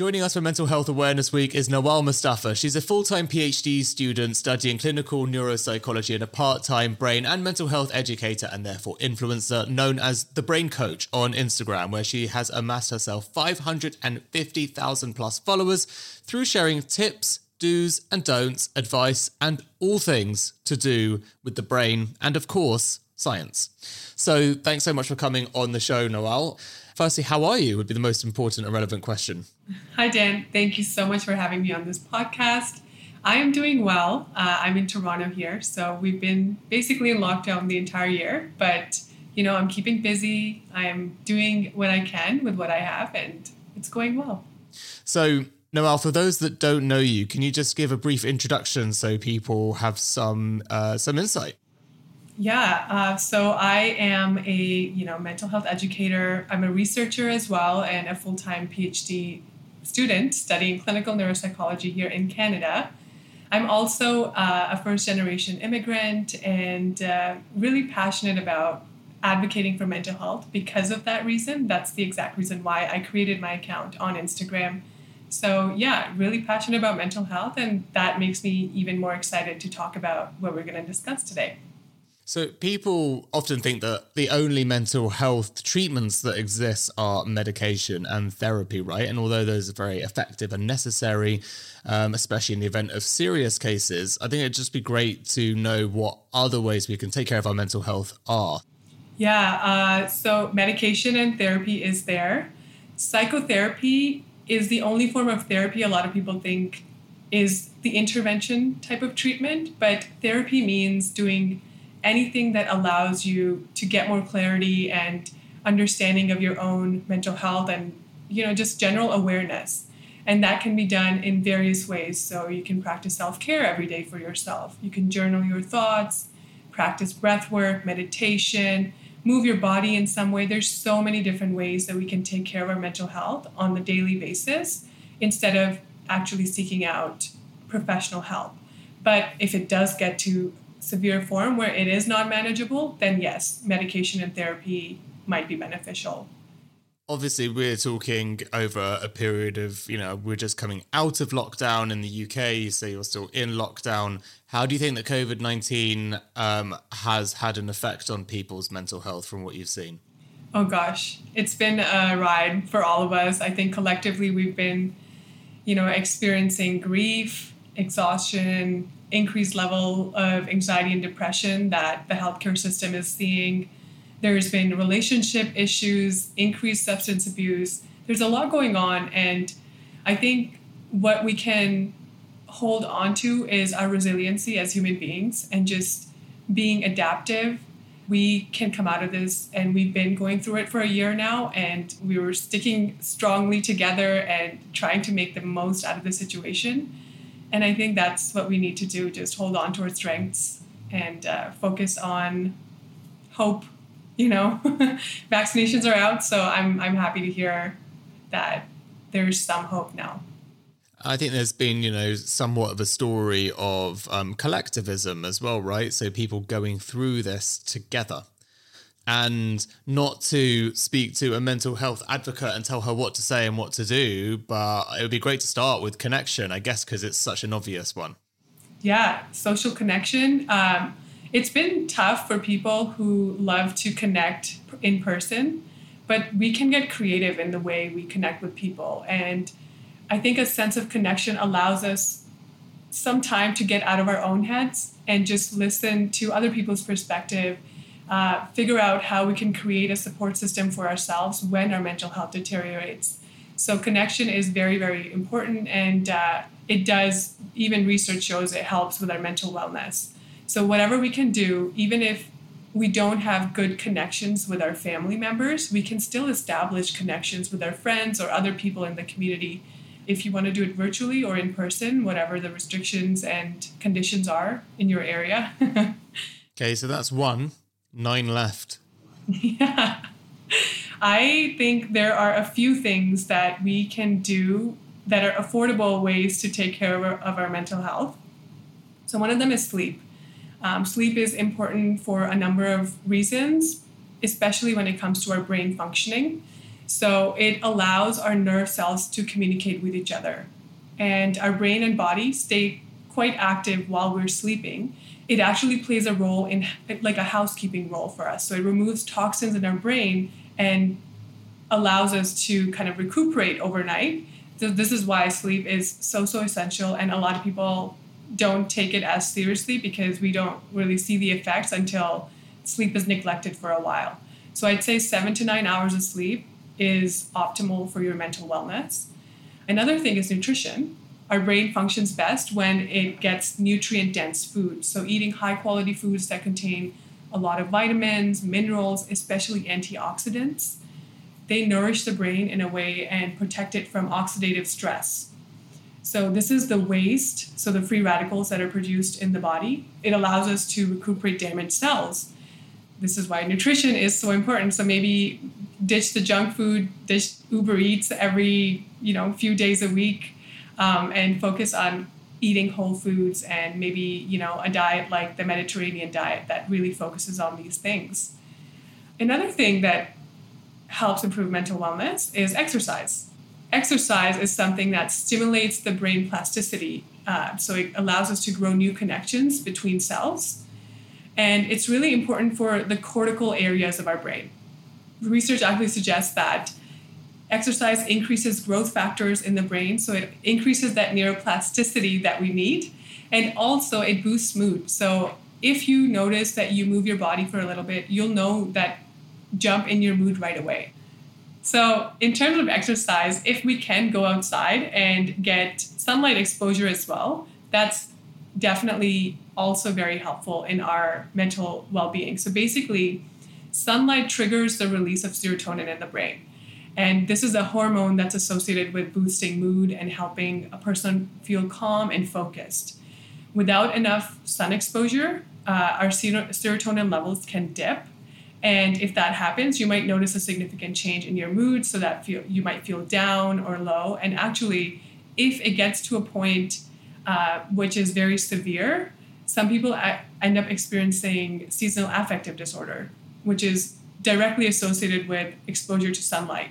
Joining us for Mental Health Awareness Week is Nawal Mustafa. She's a full time PhD student studying clinical neuropsychology and a part time brain and mental health educator and therefore influencer known as the Brain Coach on Instagram, where she has amassed herself 550,000 plus followers through sharing tips, do's and don'ts, advice, and all things to do with the brain and, of course, science. So, thanks so much for coming on the show, Nawal. Firstly, how are you would be the most important and relevant question. Hi, Dan. Thank you so much for having me on this podcast. I am doing well. Uh, I'm in Toronto here, so we've been basically in lockdown the entire year, but you know, I'm keeping busy. I am doing what I can with what I have, and it's going well. So, Nawal, for those that don't know you, can you just give a brief introduction so people have some uh, some insight? Yeah, uh, so I am a you know mental health educator. I'm a researcher as well and a full time PhD student studying clinical neuropsychology here in Canada. I'm also uh, a first generation immigrant and uh, really passionate about advocating for mental health because of that reason. That's the exact reason why I created my account on Instagram. So, yeah, really passionate about mental health, and that makes me even more excited to talk about what we're going to discuss today. So people often think that the only mental health treatments that exist are medication and therapy, right? And although those are very effective and necessary, um, especially in the event of serious cases, I think it'd just be great to know what other ways we can take care of our mental health are. Yeah, uh, so medication and therapy is there. Psychotherapy is the only form of therapy a lot of people think is the intervention type of treatment, but therapy means doing anything that allows you to get more clarity and understanding of your own mental health and you know just general awareness. And that can be done in various ways. So you can practice self-care every day for yourself. You can journal your thoughts practice breath work meditation move your body in some way. There's so many different ways that we can take care of our mental health on the daily basis instead of actually seeking out professional help. But if it does get to severe form where it is not manageable, then yes, medication and therapy might be beneficial. Obviously, we're talking over a period of, you know, we're just coming out of lockdown in the UK. You say you're still in lockdown. How do you think that COVID 19 um, has had an effect on people's mental health from what you've seen? Oh, gosh. It's been a ride for all of us. I think collectively we've been, you know, experiencing grief, exhaustion, increased level of anxiety and depression that the healthcare system is seeing. There's been relationship issues, increased substance abuse. There's a lot going on. And I think what we can hold on to is our resiliency as human beings and just being adaptive. We can come out of this, and we've been going through it for a year now, and we were sticking strongly together and trying to make the most out of the situation and I think that's what we need to do just hold on to our strengths and uh, focus on hope. You know, vaccinations are out, so I'm, I'm happy to hear that there's some hope now. I think there's been, you know, somewhat of a story of um, collectivism as well, right? So people going through this together and not to speak to a mental health advocate and tell her what to say and what to do, but it would be great to start with connection, I guess, because it's such an obvious one. Yeah, social connection. Um, it's been tough for people who love to connect in person, but we can get creative in the way we connect with people. And I think a sense of connection allows us some time to get out of our own heads and just listen to other people's perspective uh, figure out how we can create a support system for ourselves when our mental health deteriorates. So, connection is very, very important, and uh, it does, even research shows it helps with our mental wellness. So, whatever we can do, even if we don't have good connections with our family members, we can still establish connections with our friends or other people in the community. If you want to do it virtually or in person, whatever the restrictions and conditions are in your area. okay, so that's one, nine left. Yeah. I think there are a few things that we can do that are affordable ways to take care of our, mental health. So, one of them is sleep. Um, sleep is important for a number of reasons, especially when it comes to our brain functioning. So, it allows our nerve cells to communicate with each other. And our brain and body stay quite active while we're sleeping. It actually plays a role in like a housekeeping role for us. So, it removes toxins in our brain and allows us to kind of recuperate overnight. So, this is why sleep is so, so essential. And a lot of people don't take it as seriously because we don't really see the effects until sleep is neglected for a while. So I'd say seven to nine hours of sleep is optimal for your mental wellness. Another thing is nutrition. Our brain functions best when it gets nutrient dense food. So eating high quality foods that contain a lot of vitamins, minerals, especially antioxidants, they nourish the brain in a way and protect it from oxidative stress. So this is the waste, so the free radicals that are produced in the body. It allows us to recuperate damaged cells. This is why nutrition is so important. So maybe ditch the junk food, ditch Uber Eats every you know few days a week, um, and focus on eating whole foods and maybe you know a diet like the Mediterranean diet that really focuses on these things. Another thing that helps improve mental wellness is exercise exercise is something that stimulates the brain plasticity. Uh, so it allows us to grow new connections between cells. And it's really important for the cortical areas of our brain. Research actually suggests that exercise increases growth factors in the brain, so it increases that neuroplasticity that we need. And also, it boosts mood. So if you notice that you move your body for a little bit, you'll know that jump in your mood right away. So, in terms of exercise, if we can go outside and get sunlight exposure as well, that's definitely also very helpful in our mental well being. So, basically, sunlight triggers the release of serotonin in the brain. And this is a hormone that's associated with boosting mood and helping a person feel calm and focused. Without enough sun exposure, uh, our serotonin levels can dip and if that happens, you might notice a significant change in your mood so that feel, you might feel down or low. And actually, if it gets to a point uh, which is very severe, some people end up experiencing seasonal affective disorder, which is directly associated with exposure to sunlight.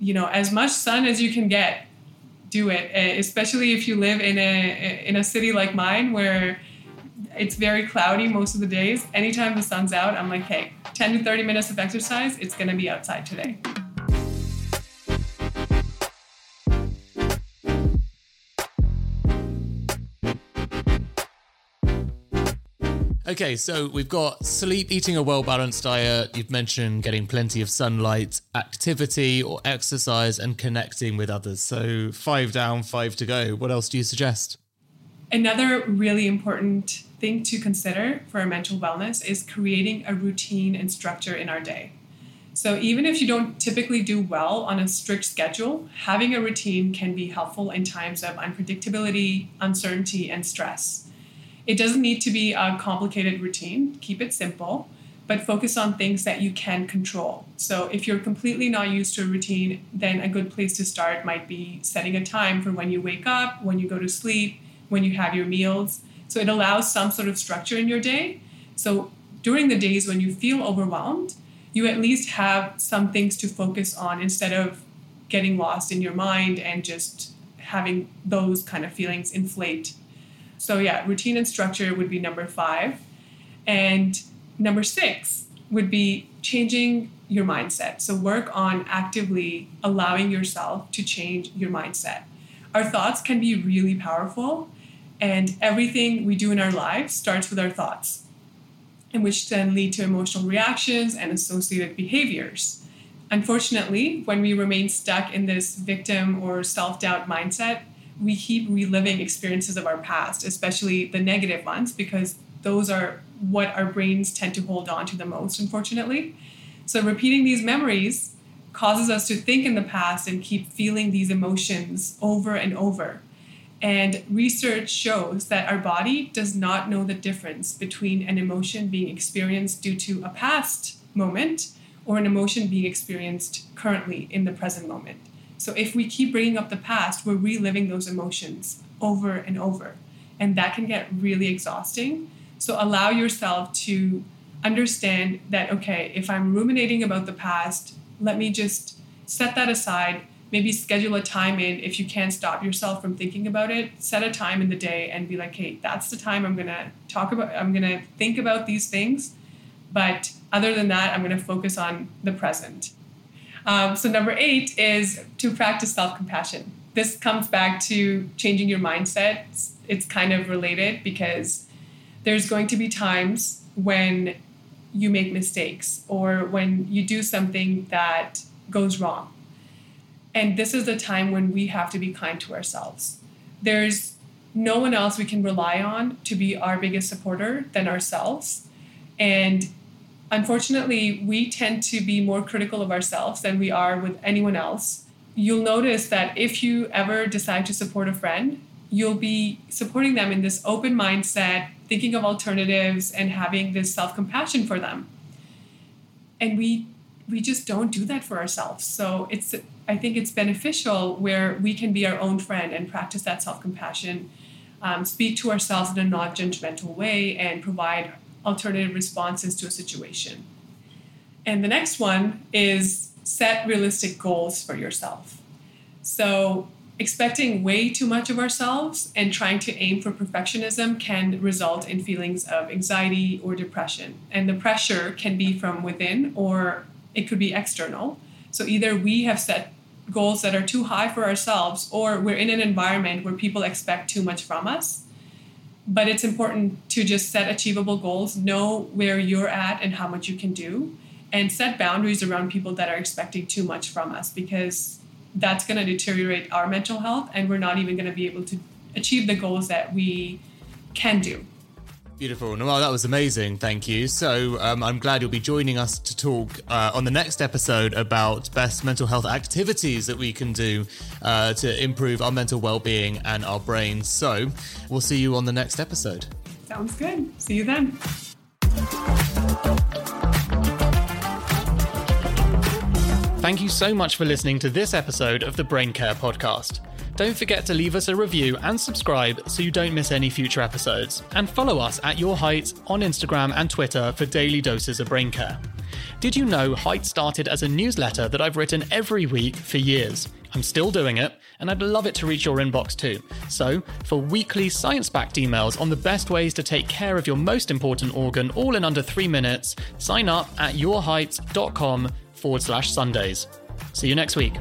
You know, as much sun as you can get, do it, eh, especially if you live in a in a city like mine where it's very cloudy most of the days. Anytime the sun's out, I'm like, hey, 10 to 30 minutes of exercise, it's going to be outside today. Okay, so we've got sleep, eating a well balanced diet. You've mentioned getting plenty of sunlight, activity or exercise, and connecting with others. So five down, five to go. What else do you suggest? Another really important thing to consider for our mental wellness is creating a routine and structure in our day. So, even if you don't typically do well on a strict schedule, having a routine can be helpful in times of unpredictability, uncertainty, and stress. It doesn't need to be a complicated routine, keep it simple, but focus on things that you can control. So, if you're completely not used to a routine, then a good place to start might be setting a time for when you wake up, when you go to sleep, when you have your meals. So it allows some sort of structure in your day. So during the days when you feel overwhelmed, you at least have some things to focus on instead of getting lost in your mind and just having those kind of feelings inflate. So, yeah, routine and structure would be number five. And number six would be changing your mindset. So, work on actively allowing yourself to change your mindset. Our thoughts can be really powerful, and everything we do in our lives starts with our thoughts, and which then lead to emotional reactions and associated behaviors. Unfortunately, when we remain stuck in this victim or self doubt mindset, we keep reliving experiences of our past, especially the negative ones, because those are what our brains tend to hold on to the most, unfortunately. So repeating these memories causes us to think in the past and keep feeling these emotions over and over. And research shows that our body does not know the difference between an emotion being experienced due to a past moment or an emotion being experienced currently in the present moment. So if we keep bringing up the past, we're reliving those emotions over and over. And that can get really exhausting. So allow yourself to understand that, okay, if I'm ruminating about the past, let me just set that aside maybe schedule a time in if you can't stop yourself from thinking about it set a time in the day and be like hey that's the time i'm to talk about i'm to think about these things but other than that i'm to focus on the present um, so number eight is to practice self-compassion this comes back to changing your mindset it's, it's kind of related because there's going to be times when you make mistakes or when you do something that goes wrong and this is the time when we have to be kind to ourselves. There's no one else we can rely on to be our biggest supporter than ourselves. And unfortunately, we tend to be more critical of ourselves than we are with anyone else. You'll notice that if you ever decide to support a friend, you'll be supporting them in this open mindset, thinking of alternatives, and having this self compassion for them. And we we just don't do that for ourselves. So it's I think it's beneficial where we can be our own friend and practice that self compassion, um, speak to ourselves in a non judgmental way, and provide alternative responses to a situation. And the next one is set realistic goals for yourself. So, expecting way too much of ourselves and trying to aim for perfectionism can result in feelings of anxiety or depression. And the pressure can be from within or it could be external. So, either we have set goals that are too high for ourselves or we're in an environment where people expect too much from us but it's important to just set achievable goals know where you're at and how much you can do and set boundaries around people that are expecting too much from us because that's going to deteriorate our mental health and we're not even going to be able to achieve the goals that we can do Beautiful. Well, that was amazing. Thank you. So um, I'm glad you'll be joining us to talk uh, on the next episode about best mental health activities that we can do uh, to improve our mental well-being and our brains. So we'll see you on the next episode. Sounds good. See you then. Thank you so much for listening to this episode of the Brain Care Podcast. Don't forget to leave us a review and subscribe so you don't miss any future episodes. And follow us at Your Height on Instagram and Twitter for daily doses of brain care. Did you know Height started as a newsletter that I've written every week for years? I'm still doing it, and I'd love it to reach your inbox too. So, for weekly science backed emails on the best ways to take care of your most important organ all in under three minutes, sign up at yourheights.com forward slash Sundays. See you next week.